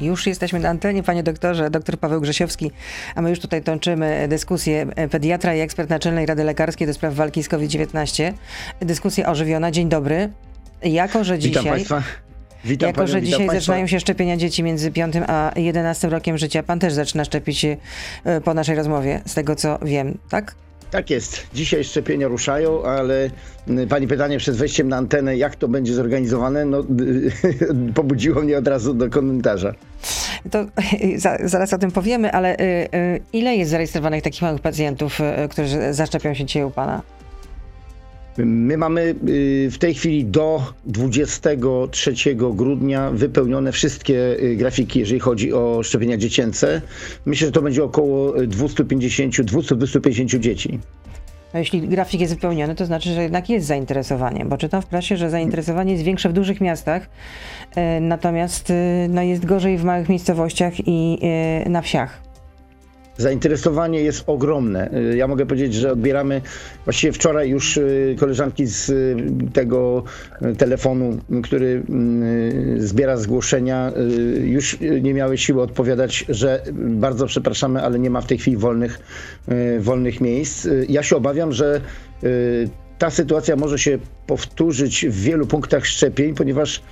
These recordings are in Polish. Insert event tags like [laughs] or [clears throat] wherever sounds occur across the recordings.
Już jesteśmy na antenie, panie doktorze, doktor Paweł Grzesiowski, a my już tutaj toczymy dyskusję pediatra i ekspert Naczelnej Rady Lekarskiej do spraw walki z COVID-19. Dyskusja ożywiona. Dzień dobry. Jako, że dzisiaj... Witam państwa. Witam jako, panią, że dzisiaj państwa. zaczynają się szczepienia dzieci między 5 a 11 rokiem życia, pan też zaczyna szczepić się e, po naszej rozmowie, z tego co wiem, tak? Tak jest. Dzisiaj szczepienia ruszają, ale pani pytanie przed wejściem na antenę, jak to będzie zorganizowane, no, [laughs] pobudziło mnie od razu do komentarza. To [laughs] za, zaraz o tym powiemy, ale y, y, ile jest zarejestrowanych takich małych pacjentów, y, którzy zaszczepią się dzisiaj u pana? My mamy y, w tej chwili do 23 grudnia wypełnione wszystkie y, grafiki, jeżeli chodzi o szczepienia dziecięce. Myślę, że to będzie około 250-250 dzieci. A jeśli grafik jest wypełniony, to znaczy, że jednak jest zainteresowanie, bo czytam w prasie, że zainteresowanie jest większe w dużych miastach, e, natomiast e, no, jest gorzej w małych miejscowościach i e, na wsiach. Zainteresowanie jest ogromne. Y, Ja mogę powiedzieć, że odbieramy właściwie wczoraj już y, koleżanki z y, tego telefonu, który zbiera zgłoszenia, już nie miały siły odpowiadać, że bardzo przepraszamy, ale nie ma w tej chwili wolnych, wolnych miejsc. Ja się obawiam, że ta sytuacja może się powtórzyć w wielu punktach szczepień, ponieważ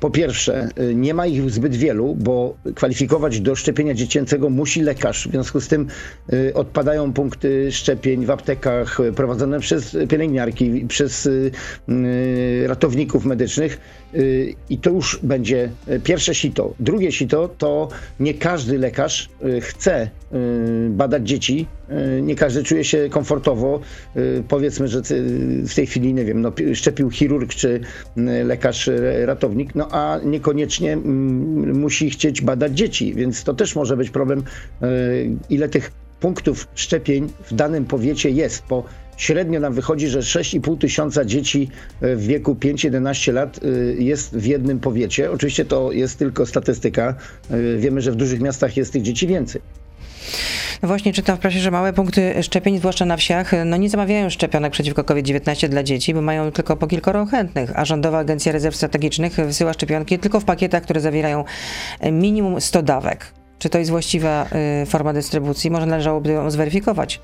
po pierwsze, y, nie ma ich zbyt wielu, bo kwalifikować do szczepienia dziecięcego musi lekarz. W związku z tym y, odpadają punkty szczepień w aptekach y, prowadzone przez pielęgniarki, przez y, y, ratowników medycznych. Y, I to już będzie y, pierwsze sito. Drugie sito to nie każdy lekarz y, chce badać dzieci. Nie każdy czuje się komfortowo. Powiedzmy, że w tej chwili, nie wiem, no, pi- szczepił chirurg czy lekarz ratownik, no a niekoniecznie mm, musi chcieć badać dzieci, więc to też może być problem, ile tych punktów szczepień w danym powiecie jest, bo średnio nam wychodzi, że 6,5 tysiąca dzieci y, w wieku 5-11 lat y, jest w jednym powiecie. Oczywiście to jest tylko statystyka. Y, Wiemy, że w dużych miastach jest tych dzieci więcej. No właśnie czytam w prasie, że małe punkty szczepień, zwłaszcza na wsiach, no nie zamawiają szczepionek przeciwko COVID-19 dla dzieci, bo mają tylko po kilkoro chętnych, a Rządowa Agencja Rezerw Strategicznych wysyła szczepionki tylko w pakietach, które zawierają e, minimum 100 dawek. Czy to jest właściwa forma dystrybucji? Może należałoby ją zweryfikować.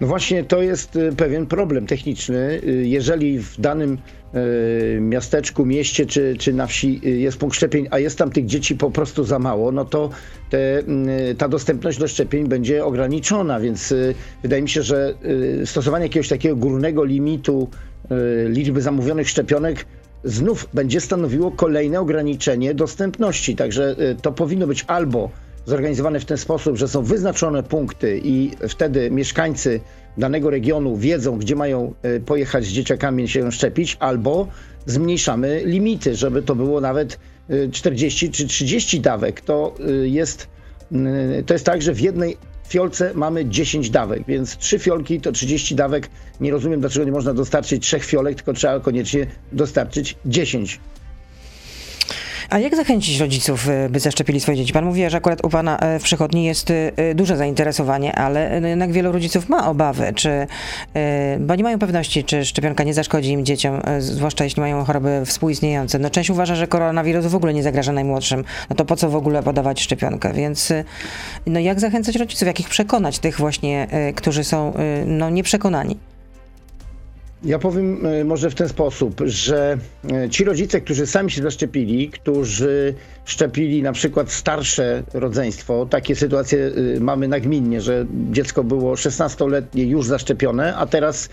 No właśnie to jest y, pewien problem techniczny. Y, Jeżeli w danym y, miasteczku, mieście czy, czy na wsi jest punkt szczepień, a jest tam tych dzieci po prostu za mało, no to te, ta dostępność do szczepień będzie ograniczona, więc wydaje mi się, że stosowanie jakiegoś takiego górnego limitu liczby zamówionych szczepionek znów będzie stanowiło kolejne ograniczenie dostępności. Także to powinno być albo zorganizowane w ten sposób, że są wyznaczone punkty i wtedy mieszkańcy danego regionu wiedzą, gdzie mają y, pojechać z dzieciakami się szczepić, albo zmniejszamy limity, żeby to było nawet y, 40 czy 30 dawek. To y, jest, to jest tak, że w jednej fiolce mamy 10 dawek, więc trzy fiolki to 30 dawek. Nie rozumiem, dlaczego nie można dostarczyć trzech fiolek, tylko trzeba koniecznie dostarczyć 10 A jak zachęcić rodziców, y, by zaszczepili swoje dzieci? Pan mówi, że akurat u Pana y, w przychodni jest y, duże zainteresowanie, ale y, jednak wielu rodziców ma obawy, czy, bo nie mają pewności, czy szczepionka nie zaszkodzi im dzieciom, zwłaszcza jeśli mają choroby współistniejące. No część uważa, że koronawirus w ogóle nie zagraża najmłodszym, no to po co w ogóle podawać szczepionkę? Więc no jak zachęcać rodziców, jak ich przekonać, tych właśnie, którzy są no, nieprzekonani? Ja powiem e, może w ten sposób, że e, ci rodzice, którzy sami się zaszczepili, którzy szczepili na przykład starsze rodzeństwo, takie sytuacje e, mamy nagminnie, że dziecko było 16-letnie już zaszczepione, a teraz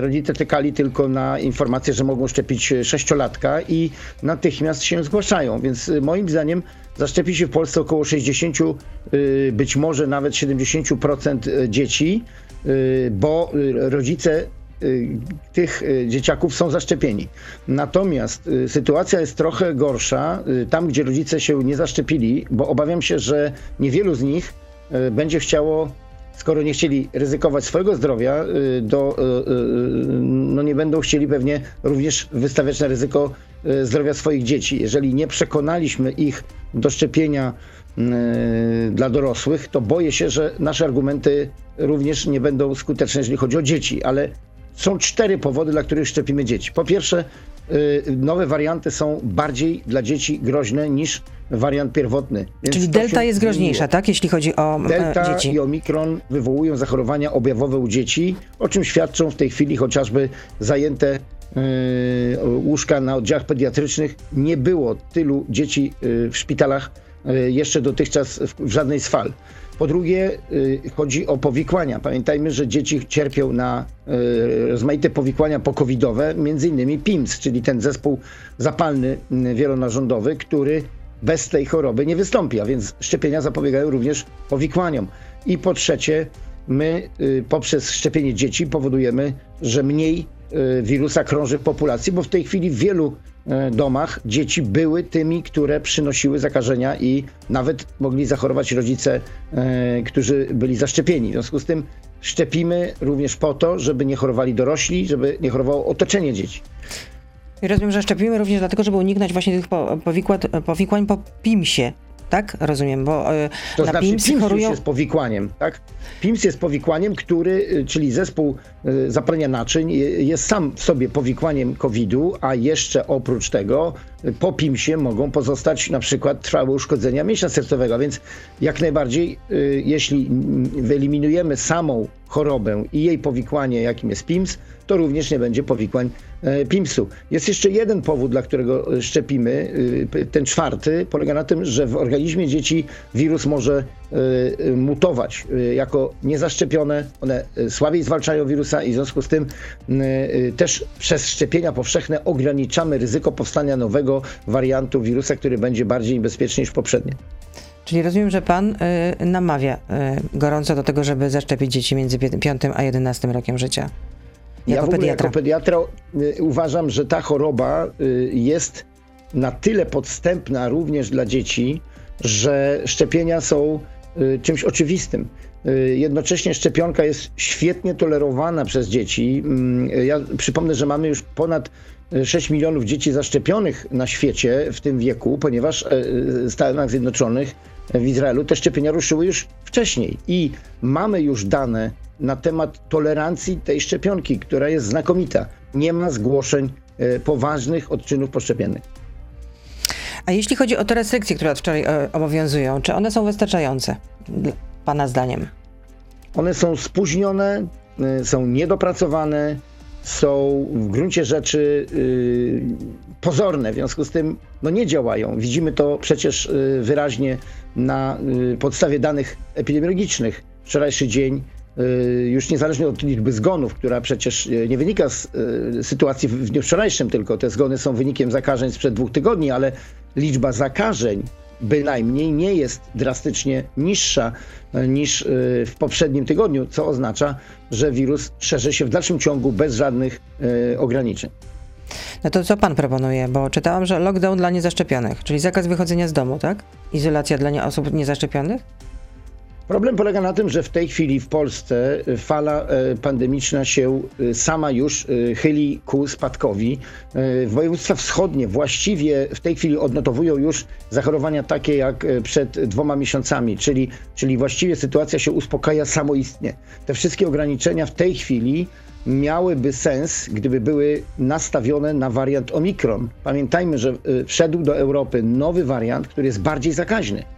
rodzice czekali tylko na informację, że mogą szczepić sześciolatka i natychmiast się zgłaszają. Więc moim zdaniem zaszczepi się w Polsce około 60, e, być może nawet 70% dzieci, bo rodzice tych y, dzieciaków są zaszczepieni. Natomiast y, sytuacja jest trochę gorsza y, tam, gdzie rodzice się nie zaszczepili, bo obawiam się, że niewielu z nich y, będzie chciało, skoro nie chcieli ryzykować swojego zdrowia, y, do, y, y, no nie będą chcieli pewnie również wystawiać na ryzyko y, zdrowia swoich dzieci. Jeżeli nie przekonaliśmy ich do szczepienia y, dla dorosłych, to boję się, że nasze argumenty również nie będą skuteczne, jeżeli chodzi o dzieci, ale Są cztery powody, dla których szczepimy dzieci. Po pierwsze, y, nowe warianty są bardziej dla dzieci groźne niż wariant pierwotny. Więc Czyli delta jest groźniejsza, zmieniło. tak? Jeśli chodzi o e, Delta dzieci. i Omikron wywołują zachorowania objawowe u dzieci, o czym świadczą w tej chwili chociażby zajęte yy, łóżka na oddziałach pediatrycznych. Nie było tylu dzieci yy, w szpitalach yy, jeszcze dotychczas w, w żadnej z fal. Po drugie, yy, chodzi o powikłania. Pamiętajmy, że dzieci cierpią na yy, rozmaite powikłania pokowidowe, między innymi PIMS, czyli ten zespół zapalny yy, wielonarządowy, który bez tej choroby nie wystąpi, a więc szczepienia zapobiegają również powikłaniom. I po trzecie, my y, poprzez szczepienie dzieci powodujemy, że mniej y, wirusa krąży w populacji, bo w tej chwili w wielu y, domach dzieci były tymi, które przynosiły zakażenia i nawet mogli zachorować rodzice, y, którzy byli zaszczepieni. W związku z tym szczepimy również po to, żeby nie chorowali dorośli, żeby nie chorowało otoczenie dzieci. I rozumiem, że szczepimy również dlatego, żeby uniknąć właśnie tych powikłań po PIMS-ie. Tak? Rozumiem, bo e, To na znaczy PIMS PIMS już chorują... jest powikłaniem, tak? PIMS jest powikłaniem, który, y, czyli zespół y, zapalenia naczyń, y, jest sam w sobie powikłaniem COVID-u, a jeszcze oprócz tego y, po PIMSie mogą pozostać na przykład trwałe uszkodzenia mięśnia sercowego, więc jak najbardziej, y, jeśli wyeliminujemy samą chorobę i jej powikłanie, jakim jest PIMS, to również nie będzie powikłań e, PIMS-u. Jest jeszcze jeden powód, dla którego e, szczepimy. y, Ten czwarty polega na tym, że w organizmie dzieci wirus może e, mutować jako niezaszczepione. One słabiej zwalczają wirusa i w związku z tym też przez szczepienia powszechne ograniczamy ryzyko powstania nowego wariantu wirusa, który będzie bardziej niebezpieczny niż poprzednie. Czyli rozumiem, że pan y, namawia y, gorąco do tego, żeby zaszczepić dzieci między 5 a 11 rokiem życia. ja Jako w ogóle pediatra. jako pediatra y, uważam, że ta choroba y, jest na tyle podstępna również dla dzieci, że szczepienia są y, czymś oczywistym. Y, Jednocześnie szczepionka jest świetnie tolerowana przez dzieci. Mm, Ja przypomnę, że mamy już ponad 6 milionów dzieci zaszczepionych na świecie w tym wieku, ponieważ e, w Stanach Zjednoczonych, w Izraelu te szczepienia ruszyły już wcześniej i mamy już dane na temat tolerancji tej szczepionki, która jest znakomita. Nie ma zgłoszeń e, poważnych odczynów poszczepiennych. A jeśli chodzi o te restrykcje, które od wczoraj e, obowiązują, czy one są wystarczające, pana zdaniem? One są spóźnione, są niedopracowane, są w gruncie rzeczy y, pozorne, w związku z tym no nie działają. Widzimy to przecież y, wyraźnie na y, podstawie danych epidemiologicznych. Wczorajszy dzień, y, już niezależnie od liczby zgonów, która przecież y, nie wynika z y, sytuacji w w dniu wczorajszym, tylko te zgony są wynikiem zakażeń sprzed dwóch tygodni, ale liczba zakażeń bynajmniej nie jest drastycznie niższa e, niż e, w poprzednim tygodniu, co oznacza, że wirus szerzy się w dalszym ciągu bez żadnych e, ograniczeń. No to co pan proponuje? Bo czytałam, że lockdown dla niezaszczepionych, czyli zakaz wychodzenia z domu, tak? Izolacja dla osób niezaszczepionych? Problem polega na tym, że w tej chwili w Polsce e, fala e, pandemiczna się e, sama już chyli ku spadkowi. Województwa wschodnie właściwie w tej chwili odnotowują już zachorowania takie jak przed dwoma miesiącami, czyli, czyli właściwie sytuacja się uspokaja samoistnie. Te wszystkie ograniczenia w tej chwili miałyby sens, gdyby były nastawione na wariant Omikron. Pamiętajmy, że wszedł do Europy nowy wariant, który jest bardziej zakaźny.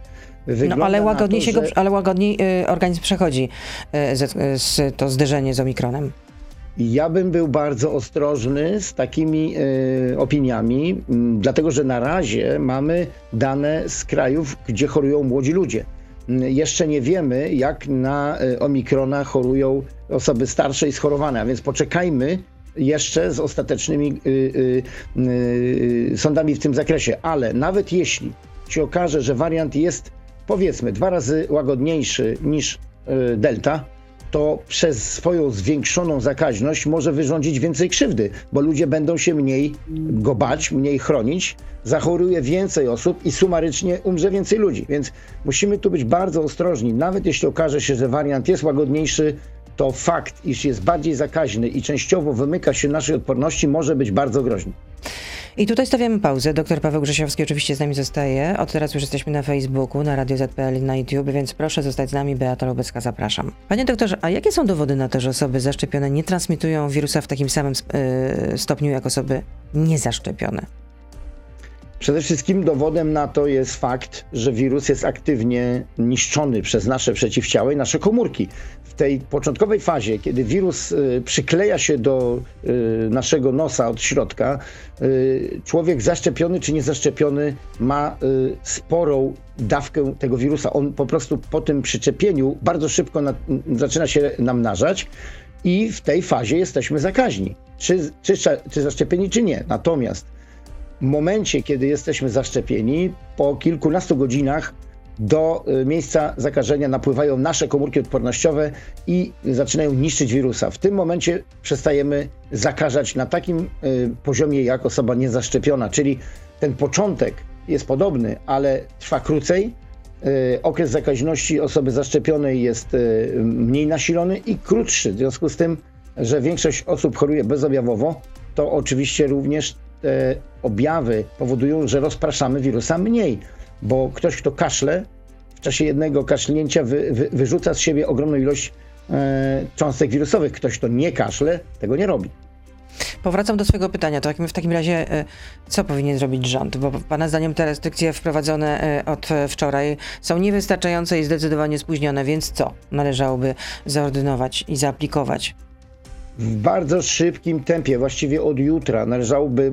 No ale łagodniej, to, się go, że- ale łagodniej y, organizm przechodzi y, z, z, to zderzenie z omikronem. Ja bym był bardzo ostrożny z takimi e, opiniami, m, dlatego że na razie mamy dane z krajów, gdzie chorują młodzi ludzie. M, Jeszcze nie wiemy, jak na e, omikrona chorują osoby starsze i schorowane, a więc poczekajmy jeszcze z ostatecznymi y, y, y, sądami w tym zakresie. Ale nawet jeśli się okaże, że wariant jest powiedzmy dwa razy łagodniejszy niż y, delta, to przez swoją zwiększoną zakaźność może wyrządzić więcej krzywdy, bo ludzie będą się mniej go bać, mniej chronić, zachoruje więcej osób i sumarycznie umrze więcej ludzi. Więc musimy tu być bardzo ostrożni. Nawet jeśli okaże się, że wariant jest łagodniejszy, to fakt, iż jest bardziej zakaźny i częściowo wymyka się naszej odporności, może być bardzo groźny. I tutaj stawiamy pauzę. Doktor Paweł Grzesiowski oczywiście z nami zostaje. Od teraz już jesteśmy na Facebooku, na Radio ZPL i na YouTube, więc proszę zostać z nami. Beata Lubecka, zapraszam. Panie doktorze, a jakie są dowody na to, że osoby zaszczepione nie transmitują wirusa w takim samym yy, stopniu jak osoby niezaszczepione? Przede wszystkim dowodem na to jest fakt, że wirus jest aktywnie niszczony przez nasze przeciwciała i nasze komórki. W tej początkowej fazie, kiedy wirus y, przykleja się do y, naszego nosa od środka, y, człowiek zaszczepiony czy niezaszczepiony ma sporą dawkę tego wirusa. On po prostu po tym przyczepieniu bardzo szybko na, zaczyna się namnażać i w tej fazie jesteśmy zakaźni. Czy, czy, czy zaszczepieni, czy nie. Natomiast momencie, kiedy jesteśmy zaszczepieni, po kilkunastu godzinach do y, miejsca zakażenia napływają nasze komórki odpornościowe i zaczynają niszczyć wirusa. W tym momencie przestajemy zakażać na takim y, poziomie jak osoba niezaszczepiona, czyli ten początek jest podobny, ale trwa krócej. Y, okres zakaźności osoby zaszczepionej jest mniej nasilony i krótszy. W związku z tym, że większość osób choruje bezobjawowo, to oczywiście również te objawy powodują, że rozpraszamy wirusa mniej, bo ktoś, kto kaszle, w czasie jednego kaszlnięcia wy, wy, wyrzuca z siebie ogromną ilość e, cząstek wirusowych. Ktoś, kto nie kaszle, tego nie robi. Powracam do swojego pytania. To jak w takim razie, e, co powinien zrobić rząd? Bo Pana zdaniem te restrykcje wprowadzone e, od wczoraj są niewystarczające i zdecydowanie spóźnione, więc co należałoby zaordynować i zaaplikować? W bardzo szybkim tempie, właściwie od jutra, należałoby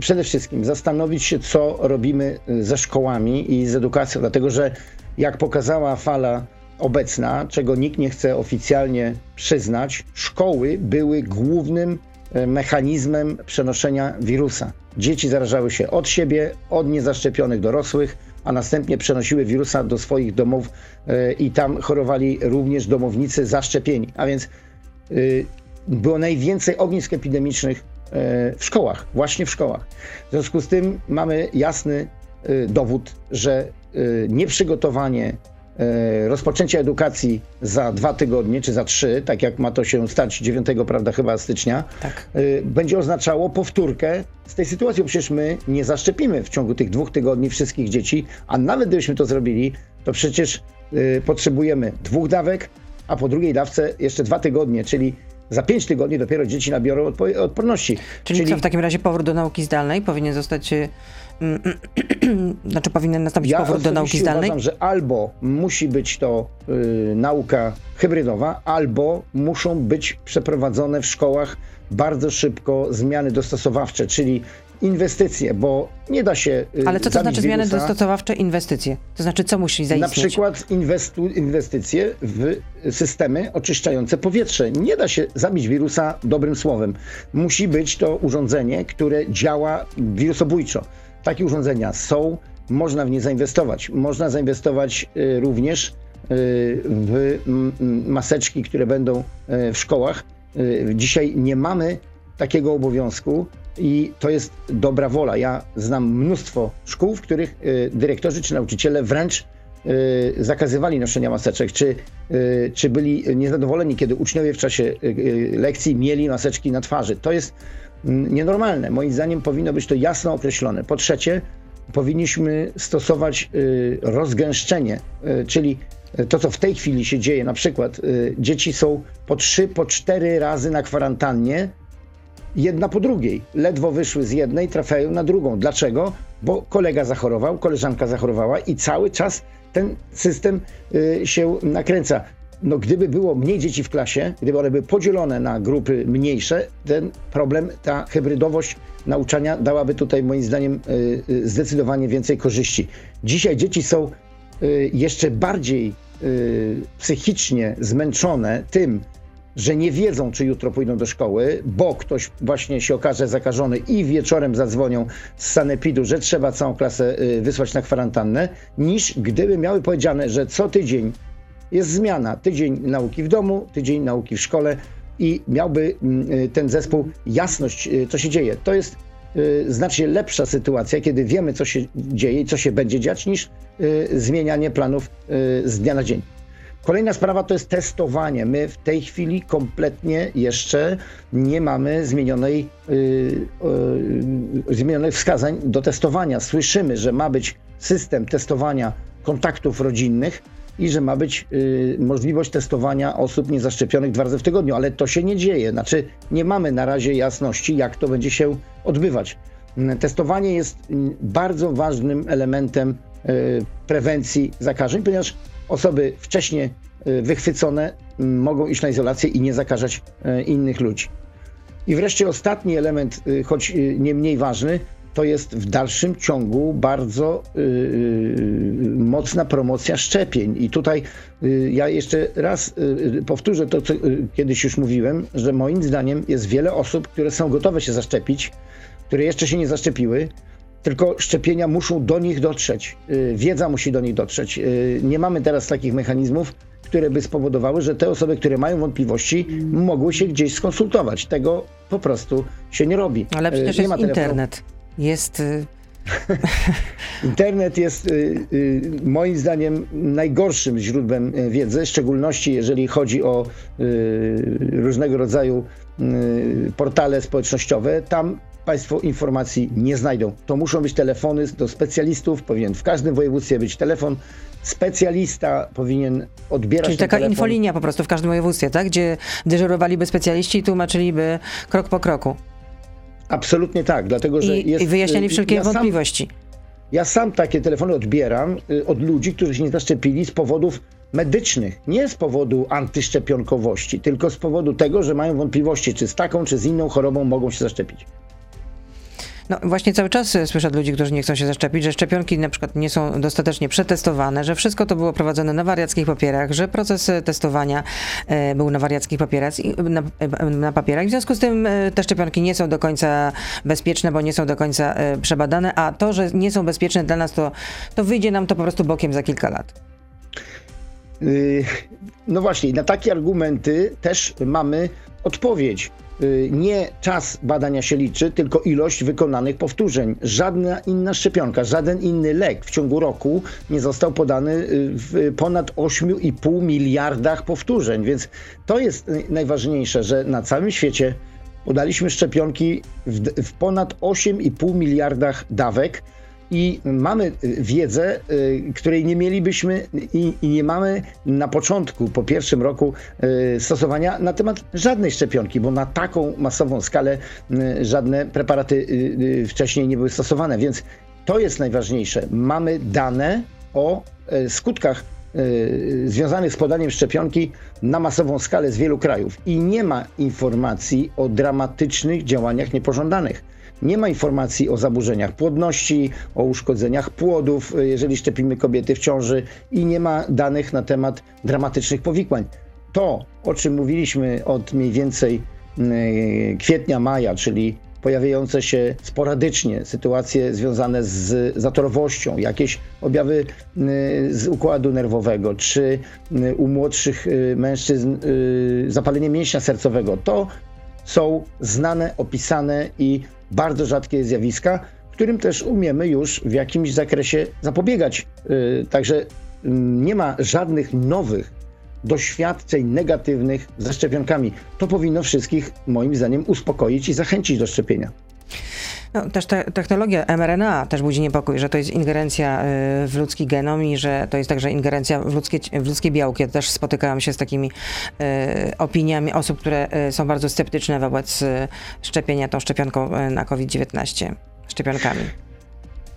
przede wszystkim zastanowić się, co robimy y, ze szkołami i z edukacją, dlatego że jak pokazała fala obecna, czego nikt nie chce oficjalnie przyznać, szkoły były głównym y, mechanizmem przenoszenia wirusa. Dzieci zarażały się od siebie, od niezaszczepionych dorosłych, a następnie przenosiły wirusa do swoich domów y, i tam chorowali również domownicy zaszczepieni. A więc było najwięcej ognisk epidemicznych e, w szkołach, właśnie w szkołach. W związku z tym mamy jasny e, dowód, że e, nieprzygotowanie rozpoczęcia edukacji za dwa tygodnie czy za trzy, tak jak ma to się stać 9, prawda, chyba stycznia, tak. będzie oznaczało powtórkę z tej sytuacji. Przecież my nie zaszczepimy w ciągu tych dwóch tygodni wszystkich dzieci, a nawet gdybyśmy to zrobili, to przecież potrzebujemy dwóch dawek, a po drugiej dawce jeszcze dwa tygodnie, czyli za pięć tygodni dopiero dzieci nabiorą odpo- odporności. Czyli, Czyli co, w takim razie powrót do nauki zdalnej powinien zostać y, mm, [clears throat] znaczy powinien nastąpić ja powrót do nauki zdalnej? uważam, że albo musi być to y, nauka hybrydowa, albo muszą być przeprowadzone w szkołach bardzo szybko zmiany dostosowawcze, czyli inwestycje, bo nie da się. Y, Ale co to znaczy zmiany dostosowawcze, inwestycje? To znaczy, co musi zaistnieć? Na przykład inwestu, inwestycje w systemy oczyszczające powietrze. Nie da się zabić wirusa dobrym słowem. Musi być to urządzenie, które działa wirusobójczo. Takie urządzenia są, można w nie zainwestować. Można zainwestować y, również y, w maseczki, które będą w szkołach. Dzisiaj nie mamy takiego obowiązku i to jest dobra wola. Ja znam mnóstwo szkół, w których y, dyrektorzy czy nauczyciele wręcz y, zakazywali noszenia maseczek, czy, y, czy byli niezadowoleni, kiedy uczniowie w czasie lekcji mieli maseczki na twarzy. To jest mm, nienormalne. Moim zdaniem powinno być to jasno określone. Po trzecie, powinniśmy stosować rozgęszczenie, czyli to, co w tej chwili się dzieje, na przykład dzieci są po trzy, po cztery razy na kwarantannie, jedna po drugiej. Ledwo wyszły z jednej, trafiają na drugą. Dlaczego? Bo kolega zachorował, koleżanka zachorowała i cały czas ten system y, się nakręca. No, gdyby było mniej dzieci w klasie, gdyby one były podzielone na grupy mniejsze, ten problem, ta hybrydowość nauczania dałaby tutaj moim zdaniem y, y, zdecydowanie więcej korzyści. Dzisiaj dzieci są y, jeszcze bardziej y, psychicznie zmęczone tym, że nie wiedzą, czy jutro pójdą do szkoły, bo ktoś właśnie się okaże zakażony i wieczorem zadzwonią z sanepidu, że trzeba całą klasę y, wysłać na kwarantannę, niż gdyby miały powiedziane, że co tydzień jest zmiana. Tydzień nauki w domu, tydzień nauki w szkole i miałby mm, y, ten zespół jasność, y, co się dzieje. To jest znacznie lepsza sytuacja, kiedy wiemy, co się dzieje i co się będzie dziać, niż zmienianie planów z dnia na dzień. Kolejna sprawa to jest testowanie. My w tej chwili kompletnie jeszcze nie mamy zmienionej, yy, yy, zmienionych wskazań do testowania. Słyszymy, że ma być system testowania kontaktów rodzinnych i że ma być yy, możliwość testowania osób niezaszczepionych dwa razy w tygodniu, ale to się nie dzieje. Znaczy, nie mamy na razie jasności, jak to będzie się odbywać. Testowanie jest bardzo ważnym elementem prewencji zakażeń, ponieważ osoby wcześniej y, wychwycone mogą iść na izolację i nie zakażać y, innych ludzi. I wreszcie ostatni element, y, choć nie mniej ważny, to jest w dalszym ciągu bardzo mocna promocja szczepień. I tutaj ja jeszcze raz powtórzę to, co kiedyś już mówiłem, że moim zdaniem jest wiele osób, które są gotowe się zaszczepić, które jeszcze się nie zaszczepiły, tylko szczepienia muszą do nich dotrzeć. Y, wiedza musi do nich dotrzeć. Y, nie mamy teraz takich mechanizmów, które by spowodowały, że te osoby, które mają wątpliwości, mogły się gdzieś skonsultować. Tego po prostu się nie robi. Ale y, przecież nie jest internet. Jest. [laughs] Internet jest moim zdaniem najgorszym źródłem wiedzy, w szczególności jeżeli chodzi o różnego rodzaju portale społecznościowe. Tam Państwo informacji nie znajdą. To muszą być telefony do specjalistów, powinien w każdym województwie być telefon. Specjalista powinien odbierać Czyli taka telefon. infolinia po prostu w każdym województwie, tak? Gdzie dyżurowaliby specjaliści i tłumaczyliby krok po kroku. Absolutnie tak, dlatego że I, jest... I wyjaśniali y, wszelkie ja wątpliwości. Sam, ja sam takie telefony odbieram y, od ludzi, którzy się nie zaszczepili z powodów medycznych, nie z powodu antyszczepionkowości, tylko z powodu tego, że mają wątpliwości, czy z taką, czy z inną chorobą mogą się zaszczepić. No właśnie cały czas słyszę od ludzi, którzy nie chcą się zaszczepić, że szczepionki na przykład nie są dostatecznie przetestowane, że wszystko to było prowadzone na wariackich papierach, że proces testowania e, był na wariackich papierach, na, e, na papierach. W związku z tym e, te szczepionki nie są do końca bezpieczne, bo nie są do końca przebadane, a to, że nie są bezpieczne dla nas, to, to wyjdzie nam to po prostu bokiem za kilka lat. Y, no właśnie, na takie argumenty też mamy odpowiedź. Y, nie czas badania się liczy, tylko ilość wykonanych powtórzeń. Żadna inna szczepionka, żaden inny lek w ciągu roku nie został podany y, w ponad 8,5 miliardach powtórzeń, więc to jest najważniejsze, że na całym świecie podaliśmy szczepionki w, w ponad 8,5 miliardach dawek i mamy y, wiedzę, y, której nie mielibyśmy i, i, nie mamy na początku, po pierwszym roku y, stosowania na temat żadnej szczepionki, bo na taką masową skalę żadne preparaty wcześniej nie były stosowane, więc to jest najważniejsze. Mamy dane o skutkach związanych z podaniem szczepionki na masową skalę z wielu krajów i nie ma informacji o dramatycznych działaniach niepożądanych. Nie ma informacji o zaburzeniach płodności, o uszkodzeniach płodów, y, jeżeli szczepimy kobiety w ciąży i nie ma danych na temat dramatycznych powikłań. To, o czym mówiliśmy od mniej więcej y, kwietnia, maja, czyli pojawiające się sporadycznie sytuacje związane z zatorowością, jakieś objawy y, z układu nerwowego, czy u młodszych mężczyzn zapalenie mięśnia sercowego. To są znane, opisane i bardzo rzadkie zjawiska, którym też umiemy już w jakimś zakresie zapobiegać. Y, także mm, nie ma żadnych nowych doświadczeń negatywnych ze szczepionkami. To powinno wszystkich, moim zdaniem, uspokoić i zachęcić do szczepienia. No, też te, technologia mRNA też budzi niepokój, że to jest ingerencja y, w ludzki genom i że to jest także ingerencja w ludzkie, w ludzkie białki. Ja też spotykałam się z takimi y, opiniami osób, które y, są bardzo sceptyczne wobec szczepienia tą szczepionką na COVID-19, szczepionkami.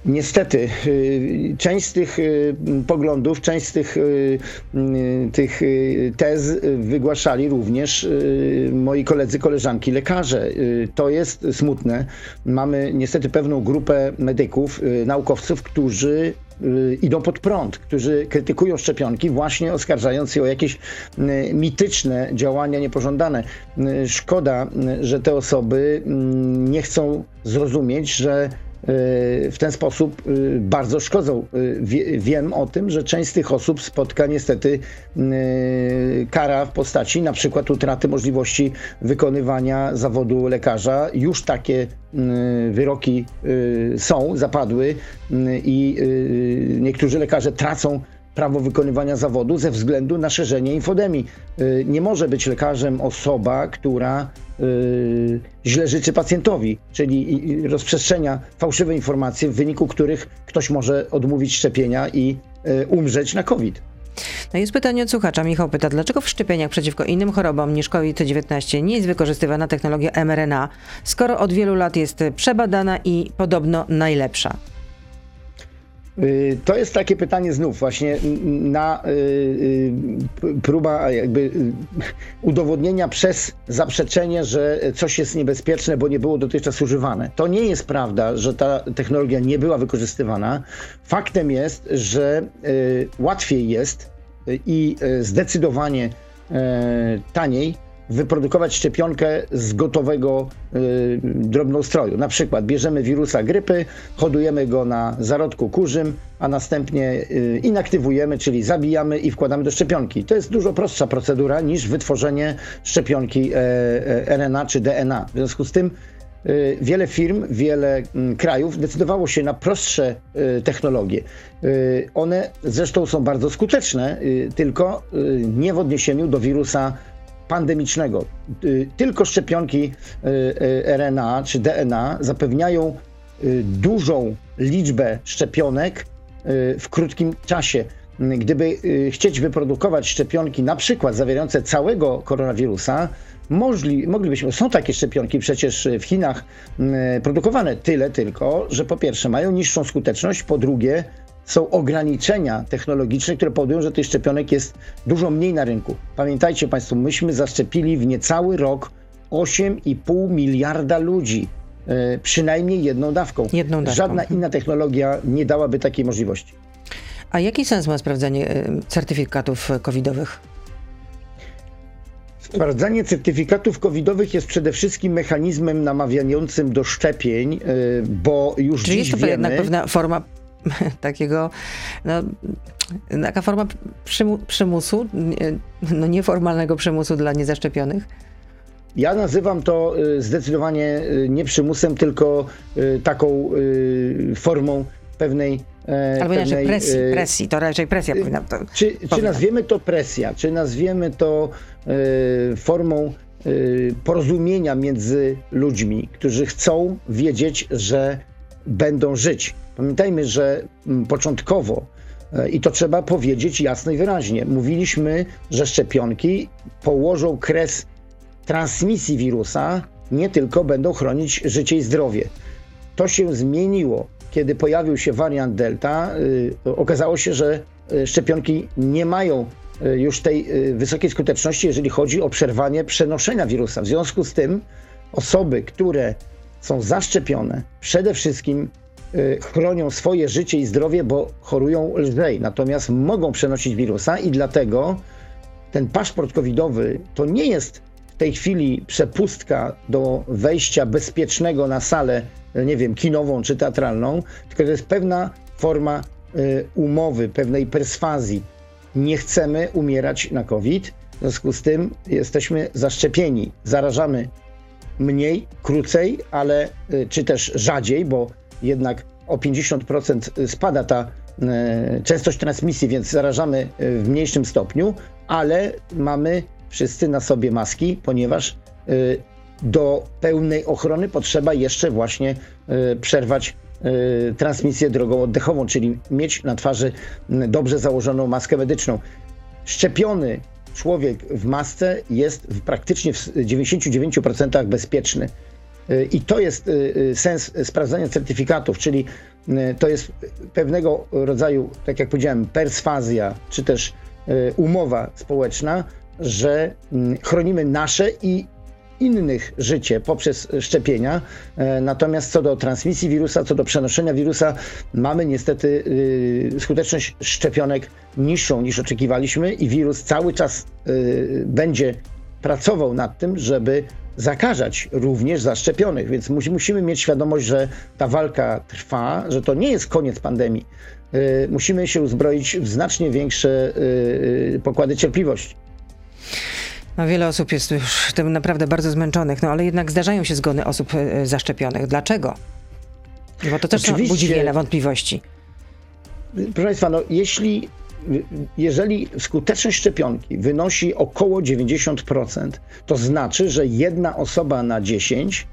Niestety, y, część z tych y, poglądów, część z tych, y, tych tez wygłaszali również moi koledzy, koleżanki, lekarze. To jest smutne. Mamy niestety pewną grupę medyków, naukowców, którzy idą pod prąd, którzy krytykują szczepionki, właśnie oskarżając się o jakieś mityczne działania niepożądane. Szkoda, że te osoby nie chcą zrozumieć, że w ten sposób y, bardzo szkodzą. Y, wiem o tym, że część z tych osób spotka niestety kara w postaci na przykład utraty możliwości wykonywania zawodu lekarza. Już takie wyroki są, zapadły i niektórzy lekarze tracą prawo wykonywania zawodu ze względu na szerzenie infodemii. Y, nie może być lekarzem osoba, która y, źle życzy pacjentowi, czyli rozprzestrzenia fałszywe informacje, w wyniku których ktoś może odmówić szczepienia i y, umrzeć na COVID. No jest pytanie od słuchacza. Michał pyta, dlaczego w szczepieniach przeciwko innym chorobom niż COVID-19 nie jest wykorzystywana technologia mRNA, skoro od wielu lat jest przebadana i podobno najlepsza? Y, to jest takie pytanie znów właśnie na y, y, próba jakby udowodnienia przez zaprzeczenie, że coś jest niebezpieczne, bo nie było dotychczas używane. To nie jest prawda, że ta technologia nie była wykorzystywana. Faktem jest, że łatwiej jest i zdecydowanie taniej wyprodukować szczepionkę z gotowego y, drobnoustroju. Na przykład bierzemy wirusa grypy, hodujemy go na zarodku kurzym, a następnie y, inaktywujemy, czyli zabijamy i wkładamy do szczepionki. To jest dużo prostsza procedura niż wytworzenie szczepionki e, e, RNA czy DNA. W związku z tym y, wiele firm, wiele mm, krajów decydowało się na prostsze y, technologie. Y, one zresztą są bardzo skuteczne, tylko nie w odniesieniu do wirusa pandemicznego. Y, tylko szczepionki y, y, RNA czy DNA zapewniają dużą liczbę szczepionek w krótkim czasie. Gdyby chcieć wyprodukować szczepionki, na przykład zawierające całego koronawirusa, Możli, moglibyśmy, są takie szczepionki przecież w Chinach produkowane, tyle tylko, że po pierwsze mają niższą skuteczność, po drugie są ograniczenia technologiczne, które powodują, że tych szczepionek jest dużo mniej na rynku. Pamiętajcie Państwo, myśmy zaszczepili w niecały rok 8,5 miliarda ludzi. E, przynajmniej jedną dawką. jedną dawką. Żadna inna technologia nie dałaby takiej możliwości. A jaki sens ma sprawdzanie e, certyfikatów covidowych? Sprawdzanie certyfikatów covidowych jest przede wszystkim mechanizmem namawiającym do szczepień, e, bo już Czyli dziś jest to wiemy... jednak pewna forma [laughs] takiego, no, taka forma przymu przymusu, no nieformalnego przymusu dla niezaszczepionych? Ja nazywam to y, zdecydowanie y, nie przymusem, tylko y, taką formą pewnej. E, Albo inaczej presji, presji, to raczej presja powinna to. Czy, czy nazwiemy to presja, czy nazwiemy to formą porozumienia między ludźmi, którzy chcą wiedzieć, że będą żyć. Pamiętajmy, że mm, początkowo, e, i to trzeba powiedzieć jasno i wyraźnie, mówiliśmy, że szczepionki położą kres transmisji wirusa, nie tylko będą chronić życie i zdrowie. To się zmieniło, kiedy pojawił się wariant Delta. Y, okazało się, że y, szczepionki nie mają już tej wysokiej skuteczności, jeżeli chodzi o przerwanie przenoszenia wirusa. W związku z tym osoby, które są zaszczepione, przede wszystkim chronią swoje życie i zdrowie, bo chorują lżej, natomiast mogą przenosić wirusa i dlatego ten paszport covidowy to nie jest w tej chwili przepustka do wejścia bezpiecznego na salę, nie wiem, kinową czy teatralną, tylko to jest pewna forma y, umowy, pewnej perswazji. Nie chcemy umierać na COVID, w związku z tym jesteśmy zaszczepieni, zarażamy mniej, krócej, ale y, czy też rzadziej, bo jednak o 50% spada ta y, częstość transmisji, więc zarażamy y, w mniejszym stopniu, ale mamy wszyscy na sobie maski, ponieważ do pełnej ochrony potrzeba jeszcze właśnie przerwać transmisję drogą oddechową, czyli mieć na twarzy dobrze założoną maskę medyczną. Szczepiony człowiek w masce jest praktycznie w 99% bezpieczny. Y, I to jest y, y, sens sprawdzania certyfikatów, czyli to jest pewnego rodzaju, tak jak powiedziałem, perswazja, czy też umowa społeczna, że mm, chronimy nasze i innych życie poprzez szczepienia. E, natomiast co do transmisji wirusa, co do przenoszenia wirusa, mamy niestety y, skuteczność szczepionek niższą niż oczekiwaliśmy i wirus cały czas y, będzie pracował nad tym, żeby zakażać również zaszczepionych. Więc musimy mieć świadomość, że ta walka trwa, że to nie jest koniec pandemii. Y, musimy się uzbroić w znacznie większe pokłady cierpliwości. No, wiele osób jest już tym naprawdę bardzo zmęczonych, no ale jednak zdarzają się zgony osób e, zaszczepionych. Dlaczego? Bo to też Oczywiście, budzi wiele wątpliwości. Proszę Państwa, no jeśli jeżeli skuteczność szczepionki wynosi około 90%, to znaczy, że jedna osoba na 10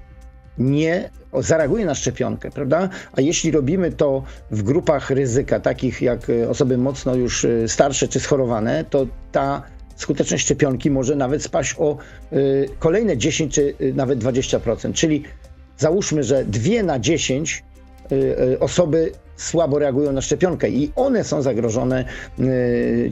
nie zareaguje na szczepionkę, prawda? A jeśli robimy to w grupach ryzyka, takich jak e, osoby mocno już e, starsze czy schorowane, to ta skuteczność szczepionki może nawet spaść o y, kolejne 10 czy nawet 20%. Czyli załóżmy, że dwie na 10 y, osoby słabo reagują na szczepionkę i one są zagrożone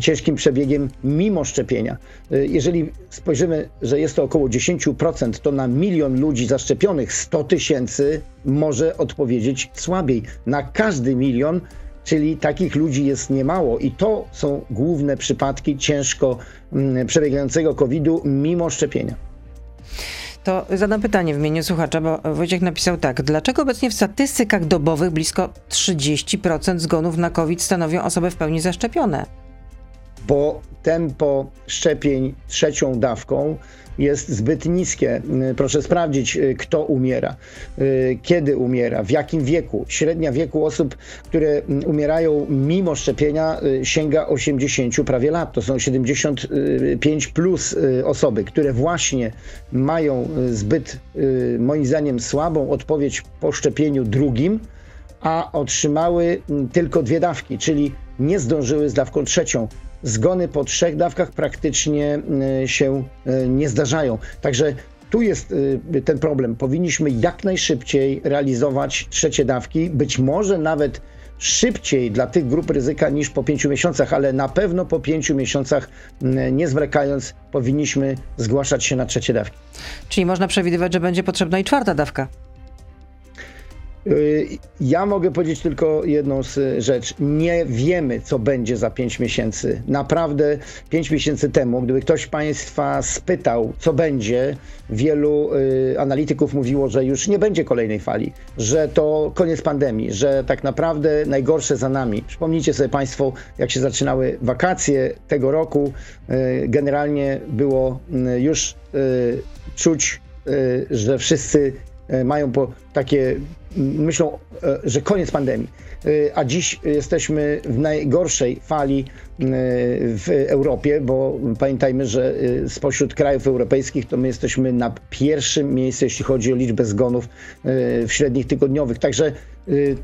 ciężkim przebiegiem mimo szczepienia. Jeżeli spojrzymy, że jest to około 10%, to na milion ludzi zaszczepionych 100 tysięcy może odpowiedzieć słabiej. Na każdy milion czyli takich ludzi jest niemało i to są główne przypadki ciężko mm, przebiegającego COVID-u mimo szczepienia. To zadam pytanie w imieniu słuchacza, bo Wojciech napisał tak. Dlaczego obecnie w statystykach dobowych blisko 30% zgonów na COVID stanowią osoby w pełni zaszczepione? Bo tempo szczepień trzecią dawką jest zbyt niskie. Y, proszę sprawdzić, y, kto umiera, y, kiedy umiera, w jakim wieku. Średnia wieku osób, które mm, umierają mimo szczepienia sięga 80 prawie lat. To są 75 plus osoby, które właśnie mają zbyt, moim zdaniem, słabą odpowiedź po szczepieniu drugim, a otrzymały mm, tylko dwie dawki, czyli nie zdążyły z dawką trzecią zgony po trzech dawkach praktycznie e, się e, nie zdarzają. Także tu jest e, ten problem. Powinniśmy jak najszybciej realizować trzecie dawki, być może nawet szybciej dla tych grup ryzyka niż po pięciu miesiącach, ale na pewno po pięciu miesiącach, nie zwlekając, powinniśmy zgłaszać się na trzecie dawki. Czyli można przewidywać, że będzie potrzebna i czwarta dawka. Y, ja mogę powiedzieć tylko jedną rzecz. Nie wiemy, co będzie za 5 miesięcy. Naprawdę 5 miesięcy temu, gdyby ktoś Państwa spytał, co będzie, wielu y, analityków mówiło, że już nie będzie kolejnej fali, że to koniec pandemii, że tak naprawdę najgorsze za nami. Przypomnijcie sobie Państwo, jak się zaczynały wakacje tego roku. Y, generalnie było już czuć, że wszyscy mają po takie myślą, e, że koniec pandemii. E, a dziś jesteśmy w najgorszej fali e, w Europie, bo pamiętajmy, że spośród krajów europejskich to my jesteśmy na pierwszym miejscu, jeśli chodzi o liczbę zgonów w średnich tygodniowych. Także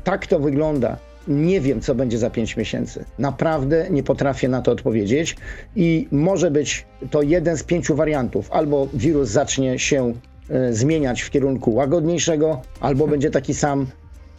tak to wygląda. Nie wiem, co będzie za 5 miesięcy. Naprawdę nie potrafię na to odpowiedzieć i może być to jeden z pięciu wariantów. Albo wirus zacznie się zmieniać w kierunku łagodniejszego, albo będzie taki sam,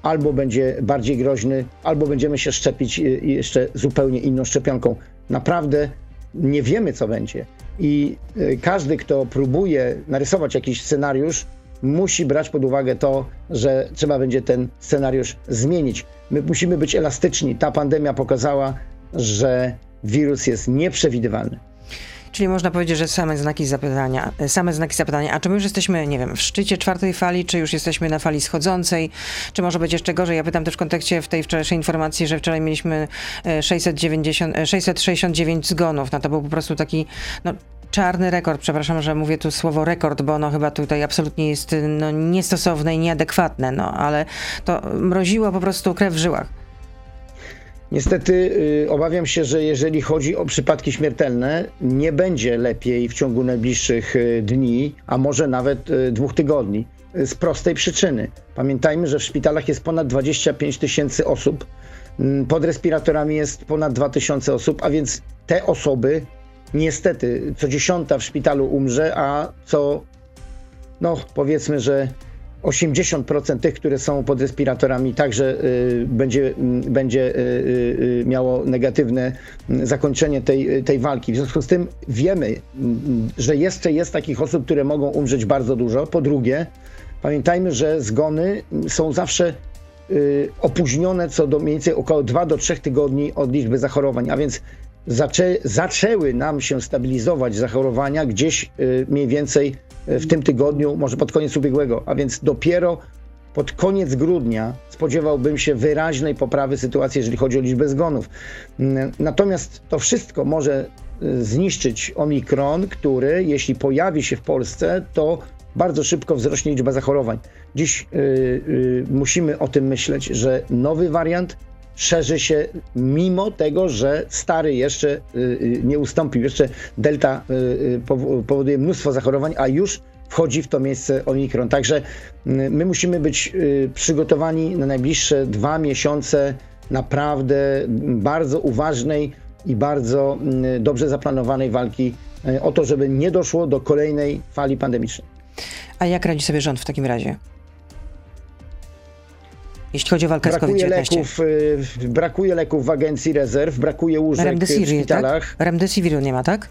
albo będzie bardziej groźny, albo będziemy się szczepić e, jeszcze zupełnie inną szczepionką. Naprawdę nie wiemy, co będzie. I e, każdy, kto próbuje narysować jakiś scenariusz, musi brać pod uwagę to, że trzeba będzie ten scenariusz zmienić. My musimy być elastyczni. Ta pandemia pokazała, że wirus jest nieprzewidywalny. Czyli można powiedzieć, że same znaki zapytania, same znaki zapytania, a czy my już jesteśmy, nie wiem, w szczycie czwartej fali, czy już jesteśmy na fali schodzącej, czy może być jeszcze gorzej? Ja pytam też w kontekście w tej wczorajszej informacji, że wczoraj mieliśmy 690, e, 669 e, zgonów, no to był po prostu taki, no, czarny rekord, przepraszam, że mówię tu słowo rekord, bo ono chyba tutaj absolutnie jest no, niestosowne i nieadekwatne, no ale to mroziło po prostu krew w żyłach. Niestety y, obawiam się, że jeżeli chodzi o przypadki śmiertelne, nie będzie lepiej w ciągu najbliższych y, dni, a może nawet y, dwóch tygodni. Z prostej przyczyny. Pamiętajmy, że w szpitalach jest ponad 25 tysięcy osób, mm, pod respiratorami jest ponad 2 tysiące osób, a więc te osoby niestety co dziesiąta w szpitalu umrze, a co no powiedzmy, że 80% tych, które są pod respiratorami, także y, będzie, y, będzie y, miało negatywne mm, zakończenie tej, tej walki. W związku z tym wiemy, mm, że jeszcze jest takich osób, które mogą umrzeć bardzo dużo. Po drugie, pamiętajmy, że zgony są zawsze opóźnione co do mniej więcej około 2 do 3 tygodni od liczby zachorowań, a więc zaczę, zaczęły nam się stabilizować zachorowania gdzieś mniej więcej w tym tygodniu, może pod koniec ubiegłego, a więc dopiero pod koniec grudnia spodziewałbym się wyraźnej poprawy sytuacji, jeżeli chodzi o liczbę zgonów. Natomiast to wszystko może y, zniszczyć Omikron, który jeśli pojawi się w Polsce, to bardzo szybko wzrośnie liczba zachorowań. Dziś yy, yy, musimy o tym myśleć, że nowy wariant szerzy się mimo tego, że stary jeszcze y, y, nie ustąpił, jeszcze delta y, powoduje mnóstwo zachorowań, a już wchodzi w to miejsce omikron. Także my musimy być przygotowani na najbliższe dwa miesiące naprawdę bardzo uważnej i bardzo dobrze zaplanowanej walki o to, żeby nie doszło do kolejnej fali pandemicznej. A jak radzi sobie rząd w takim razie? Jeśli chodzi o walkę brakuje z COVID-19. Leków, y, brakuje leków w Agencji Rezerw, brakuje łóżek w szpitalach. Tak? Remdesiviru nie ma, tak?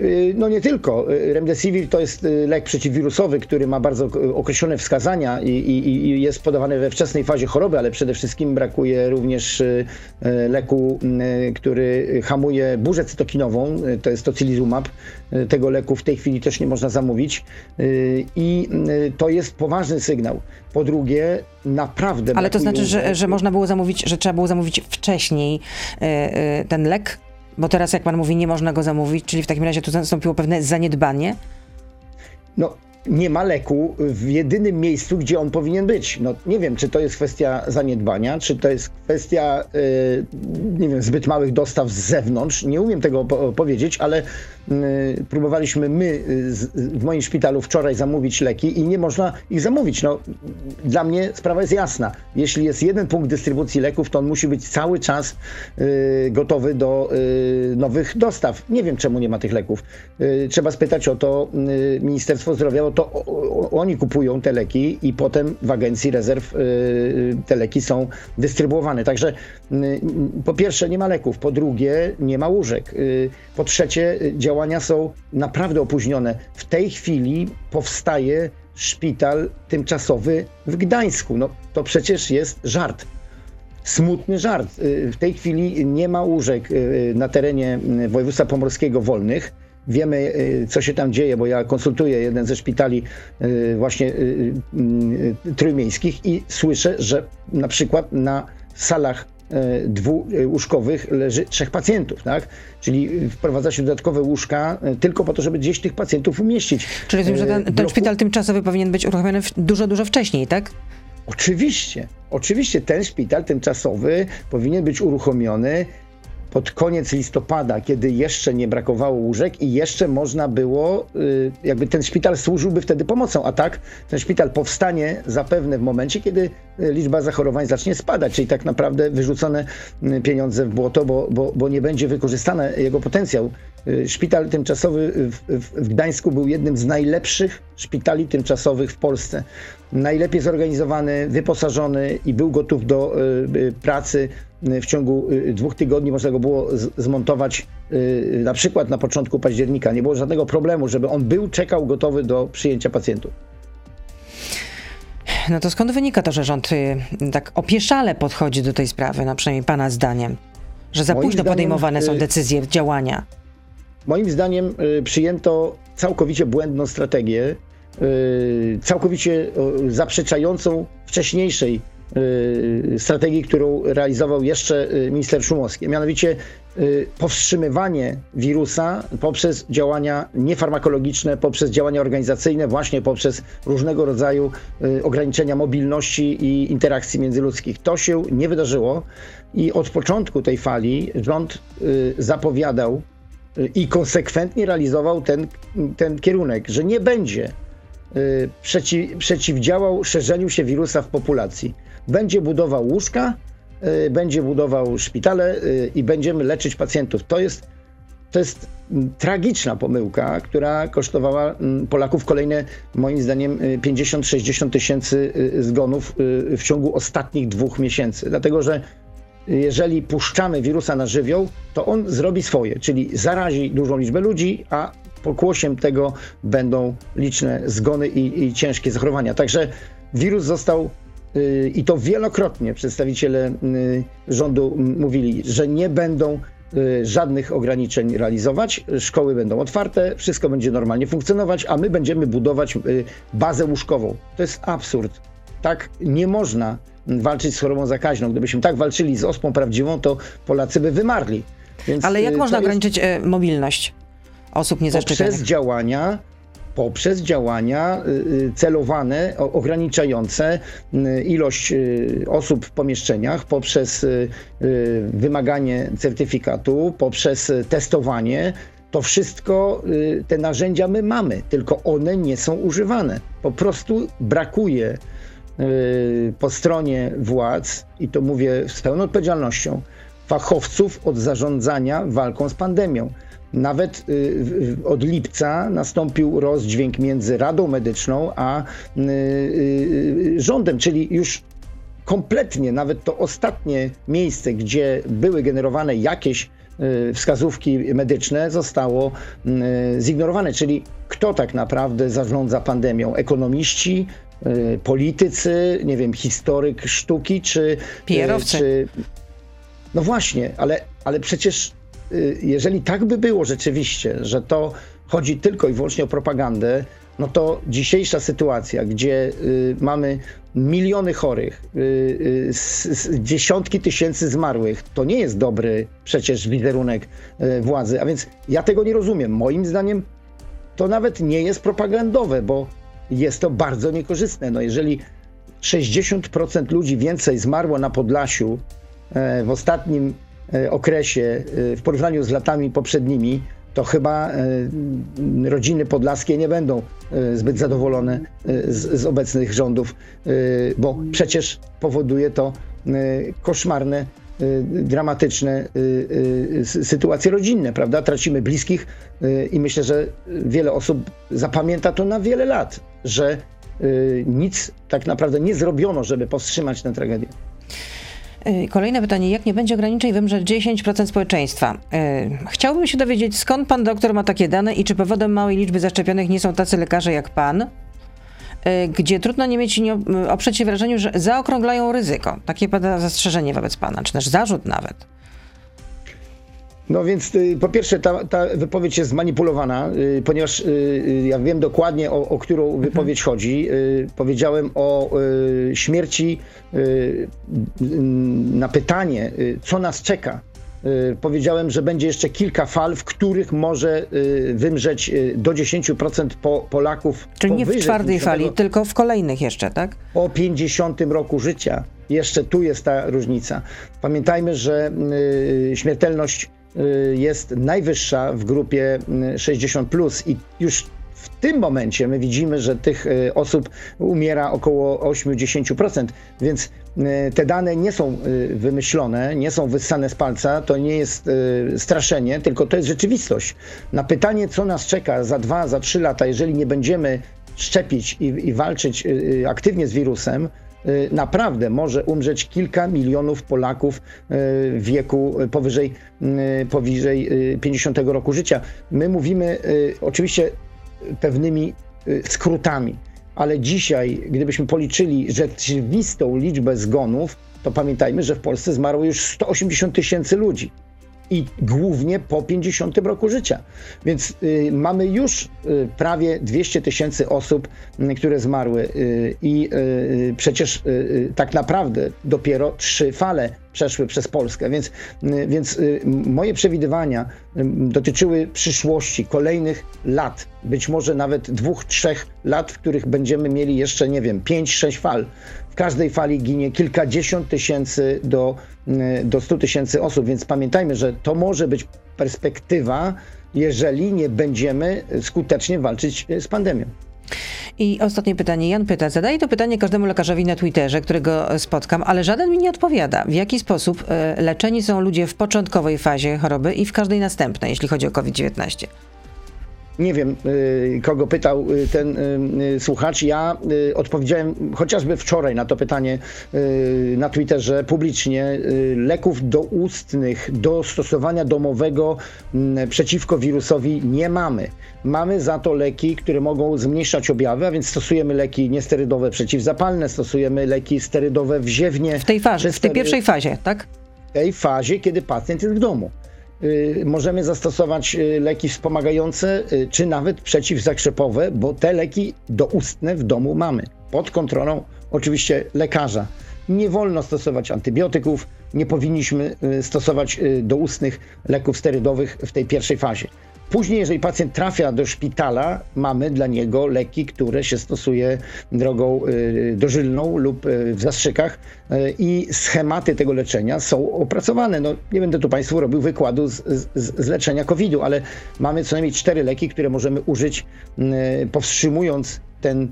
Y, no nie tylko. Y, Remdesivir to jest lek przeciwwirusowy, który ma bardzo określone wskazania i, i, i, jest podawany we wczesnej fazie choroby, ale przede wszystkim brakuje również leku, który hamuje burzę cytokinową, to jest tocilizumab. Tego leku w tej chwili też nie można zamówić i to jest poważny sygnał. Po drugie, naprawdę. Ale to znaczy, że, że można było zamówić, że trzeba było zamówić wcześniej ten lek? Bo teraz, jak pan mówi, nie można go zamówić, czyli w takim razie tu nastąpiło pewne zaniedbanie? No, nie ma leku w jedynym miejscu, gdzie on powinien być. No, nie wiem, czy to jest kwestia zaniedbania, czy to jest kwestia, yy, nie wiem, zbyt małych dostaw z zewnątrz. Nie umiem tego po powiedzieć, ale próbowaliśmy my y, w moim szpitalu wczoraj zamówić leki i nie można ich zamówić. No, dla mnie sprawa jest jasna. Jeśli jest jeden punkt dystrybucji leków, to on musi być cały czas y, gotowy do nowych dostaw. Nie wiem, czemu nie ma tych leków. Trzeba spytać o to Ministerstwo Zdrowia, bo to oni kupują te leki i potem w Agencji Rezerw te leki są dystrybuowane. Także po pierwsze nie ma leków, po drugie nie ma łóżek, po trzecie działa działania są naprawdę opóźnione. W tej chwili powstaje szpital tymczasowy w Gdańsku. No to przecież jest żart. Smutny żart. Y, w tej chwili nie ma łóżek y, na terenie y, województwa pomorskiego wolnych. Wiemy, co się tam dzieje, bo ja konsultuję jeden ze szpitali właśnie trójmiejskich i słyszę, że na przykład na salach dwułóżkowych leży trzech pacjentów, tak? Czyli wprowadza się dodatkowe łóżka e, tylko po to, żeby gdzieś tych pacjentów umieścić. Czyli rozumiem, że ten, ten szpital tymczasowy powinien być uruchomiony dużo, dużo wcześniej, tak? Oczywiście, oczywiście ten szpital tymczasowy powinien być uruchomiony pod koniec listopada, kiedy jeszcze nie brakowało łóżek i jeszcze można było, y, jakby ten szpital służyłby wtedy pomocą, a tak ten szpital powstanie zapewne w momencie, kiedy y, liczba zachorowań zacznie spadać, czyli tak naprawdę wyrzucone y, pieniądze w błoto, bo, bo, bo nie będzie wykorzystany jego potencjał. Szpital tymczasowy w, w Gdańsku był jednym z najlepszych szpitali tymczasowych w Polsce. Najlepiej zorganizowany, wyposażony i był gotów do pracy w ciągu y, dwóch tygodni można go było zmontować y, na przykład na początku października. Nie było żadnego problemu, żeby on był, czekał gotowy do przyjęcia pacjentów. No to skąd wynika to, że rząd y, tak opieszale podchodzi do tej sprawy, no przynajmniej pana zdaniem? Że za późno zdaniem, podejmowane są decyzje, działania? Moim zdaniem przyjęto całkowicie błędną strategię, całkowicie zaprzeczającą wcześniejszej Y, strategii, którą realizował jeszcze y, minister Szumowski, mianowicie y, powstrzymywanie wirusa poprzez działania niefarmakologiczne, poprzez działania organizacyjne, właśnie poprzez różnego rodzaju ograniczenia mobilności i interakcji międzyludzkich. To się nie wydarzyło i od początku tej fali rząd zapowiadał i konsekwentnie realizował ten, ten kierunek, że nie będzie przeciw, przeciwdziałał szerzeniu się wirusa w populacji będzie budował łóżka, y, będzie budował szpitale y, i będziemy leczyć pacjentów. To jest, to jest tragiczna pomyłka, która kosztowała Polaków kolejne, moim zdaniem, 50-60 y, tysięcy zgonów w ciągu ostatnich dwóch miesięcy. Dlatego, że jeżeli puszczamy wirusa na żywioł, to on zrobi swoje, czyli zarazi dużą liczbę ludzi, a pokłosiem tego będą liczne zgony i, i ciężkie zachorowania. Także wirus został Y, i to wielokrotnie przedstawiciele y, rządu mówili, że nie będą y, żadnych ograniczeń realizować, szkoły będą otwarte, wszystko będzie normalnie funkcjonować, a my będziemy budować bazę łóżkową. To jest absurd. Tak nie można walczyć z chorobą zakaźną. Gdybyśmy tak walczyli z ospą prawdziwą, to Polacy by wymarli. Więc Ale jak można ograniczyć mobilność osób niezaszczepionych? Poprzez działania poprzez działania celowane, ograniczające ilość osób w pomieszczeniach, poprzez wymaganie certyfikatu, poprzez testowanie. To wszystko, te narzędzia my mamy, tylko one nie są używane. Po prostu brakuje po stronie władz, i to mówię z pełną odpowiedzialnością, fachowców od zarządzania walką z pandemią. Nawet y, od lipca nastąpił rozdźwięk między Radą Medyczną a y, y, rządem, czyli już kompletnie, nawet to ostatnie miejsce, gdzie były generowane jakieś wskazówki medyczne, zostało zignorowane. Czyli kto tak naprawdę zarządza pandemią? Ekonomiści, politycy, nie wiem, historyk sztuki, czy. Pierowcy. Czy, no właśnie, ale, ale przecież jeżeli tak by było rzeczywiście, że to chodzi tylko i wyłącznie o propagandę, no to dzisiejsza sytuacja, gdzie y, mamy miliony chorych, y, dziesiątki tysięcy zmarłych, to nie jest dobry przecież wizerunek władzy. A więc ja tego nie rozumiem. Moim zdaniem to nawet nie jest propagandowe, bo jest to bardzo niekorzystne. No jeżeli 60% ludzi więcej zmarło na Podlasiu E, w ostatnim okresie e, w porównaniu z latami poprzednimi, to chyba rodziny podlaskie nie będą zbyt zadowolone z, z obecnych rządów, bo przecież powoduje to koszmarne dramatyczne sytuacje rodzinne, prawda? Tracimy bliskich i myślę, że wiele osób zapamięta to na wiele lat, że nic tak naprawdę nie zrobiono, żeby powstrzymać tę tragedię. Y, kolejne pytanie. Jak nie będzie ograniczeń, wymrze 10% społeczeństwa. Y, chciałbym się dowiedzieć, skąd pan doktor ma takie dane i czy powodem małej liczby zaszczepionych nie są tacy lekarze jak pan, y, gdzie trudno nie mieć nie oprzeć się wrażeniu, że zaokrąglają ryzyko. Takie pada zastrzeżenie wobec pana, czy też zarzut nawet. No więc y, po pierwsze ta, ta wypowiedź jest zmanipulowana, y, ponieważ y, ja wiem dokładnie o, o którą mhm. wypowiedź chodzi. Powiedziałem o śmierci na pytanie, co nas czeka. Powiedziałem, że będzie jeszcze kilka fal, w których może wymrzeć do 10% po, Polaków. Czyli nie w czwartej fali, tylko w kolejnych jeszcze, tak? Po 50 roku życia. Jeszcze tu jest ta różnica. Pamiętajmy, że śmiertelność jest najwyższa w grupie 60 y, plus. I już w tym momencie my widzimy, że tych y, osób umiera około 8-10%, więc te dane nie są wymyślone, nie są wyssane z palca, to nie jest straszenie, tylko to jest rzeczywistość. Na pytanie, co nas czeka za dwa, za trzy lata, jeżeli nie będziemy szczepić i, i walczyć aktywnie z wirusem, Y, naprawdę może umrzeć kilka milionów Polaków y, w wieku powyżej, y, powyżej 50 roku życia. My mówimy oczywiście pewnymi skrótami, ale dzisiaj, gdybyśmy policzyli rzeczywistą liczbę zgonów, to pamiętajmy, że w Polsce zmarło już 180 tysięcy ludzi i głównie po 50 roku życia. Więc y, mamy już y, prawie 200 tysięcy osób, y, które zmarły y, i y, przecież y, tak naprawdę dopiero trzy fale przeszły przez Polskę. Więc, więc moje przewidywania dotyczyły przyszłości, kolejnych lat, być może nawet dwóch, trzech lat, w których będziemy mieli jeszcze, nie wiem, pięć, sześć fal każdej fali ginie kilkadziesiąt tysięcy do, mm, do 100 tysięcy osób, więc pamiętajmy, że to może być perspektywa, jeżeli nie będziemy skutecznie walczyć z pandemią. I ostatnie pytanie. Jan pyta, zadaję to pytanie każdemu lekarzowi na Twitterze, którego spotkam, ale żaden mi nie odpowiada. W jaki sposób e, leczeni są ludzie w początkowej fazie choroby i w każdej następnej, jeśli chodzi o COVID-19? Nie wiem, y, kogo pytał y, ten y, słuchacz. Ja odpowiedziałem chociażby wczoraj na to pytanie na Twitterze publicznie. Leków doustnych do stosowania domowego mm, przeciwko wirusowi nie mamy. Mamy za to leki, które mogą zmniejszać objawy, a więc stosujemy leki niesterydowe przeciwzapalne, stosujemy leki sterydowe wziewnie. W tej fazie, w tej pierwszej fazie, tak? W tej fazie, kiedy pacjent jest w domu. Y, możemy zastosować y, leki wspomagające, y, czy nawet przeciwzakrzepowe, bo te leki doustne w domu mamy, pod kontrolą oczywiście lekarza. Nie wolno stosować antybiotyków, nie powinniśmy stosować doustnych leków sterydowych w tej pierwszej fazie. Później, jeżeli pacjent trafia do szpitala, mamy dla niego leki, które się stosuje drogą y, dożylną lub y, w zastrzykach y, i schematy tego leczenia są opracowane. No, nie będę tu Państwu robił wykładu z, z, z leczenia COVID-u, ale mamy co najmniej cztery leki, które możemy użyć powstrzymując ten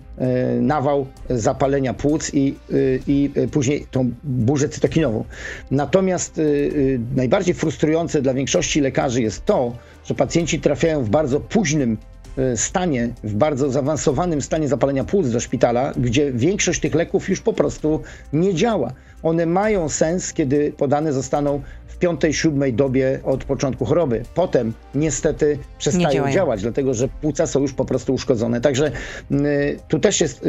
nawał zapalenia płuc i, i później tą burzę cytokinową. Natomiast najbardziej frustrujące dla większości lekarzy jest to, że pacjenci trafiają w bardzo późnym y, stanie, w bardzo zaawansowanym stanie zapalenia płuc do szpitala, gdzie większość tych leków już po prostu nie działa. One mają sens, kiedy podane zostaną w piątej, siódmej dobie od początku choroby. Potem niestety przestają działają. działać, dlatego że płuca są już po prostu uszkodzone. Także y, tu też jest y,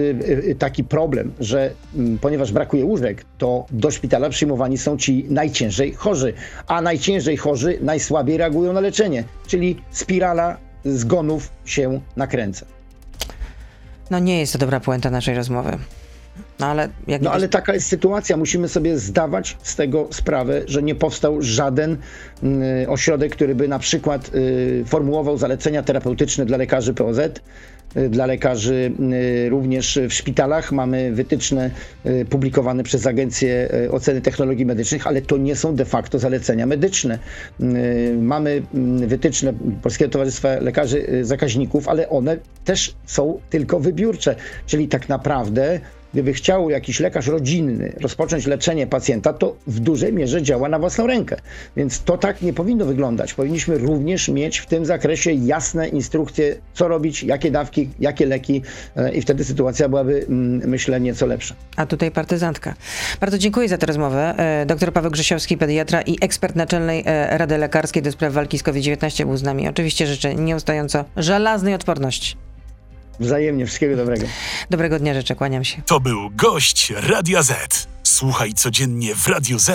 y, taki problem, że mm, ponieważ brakuje łóżek, to do szpitala przyjmowani są ci najciężej chorzy, a najciężej chorzy najsłabiej reagują na leczenie, czyli spirala zgonów się nakręca. No nie jest to dobra puenta naszej rozmowy. No ale jak No ale taka jest sytuacja. Musimy sobie zdawać z tego sprawę, że nie powstał żaden y, ośrodek, który by na przykład y, formułował zalecenia terapeutyczne dla lekarzy POZ. y, Dla lekarzy y, również w szpitalach mamy wytyczne y, publikowane przez Agencję Oceny Technologii Medycznych, ale to nie są de facto zalecenia medyczne. Mamy mm, wytyczne Polskiego Towarzystwa Lekarzy Zakaźników, ale one też są tylko wybiórcze. Czyli tak naprawdę gdyby chciał jakiś lekarz rodzinny rozpocząć leczenie pacjenta, to w dużej mierze działa na własną rękę. Więc to tak nie powinno wyglądać. Powinniśmy również mieć w tym zakresie jasne instrukcje, co robić, jakie dawki, jakie leki e, i wtedy sytuacja byłaby, mm, myślę, nieco lepsza. A tutaj partyzantka. Bardzo dziękuję za tę rozmowę. E, Dr Paweł Grzesiowski, pediatra i ekspert Naczelnej e, Rady Lekarskiej do spraw walki z COVID-19 był z nami. Oczywiście życzę nieustająco żelaznej odporności. Wzajemnie wszystkiego dobrego. Dobrego dnia życzę, kłaniam się. To był gość Radia Z. Słuchaj codziennie w Radio Z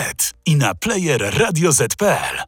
i na player radioz.pl.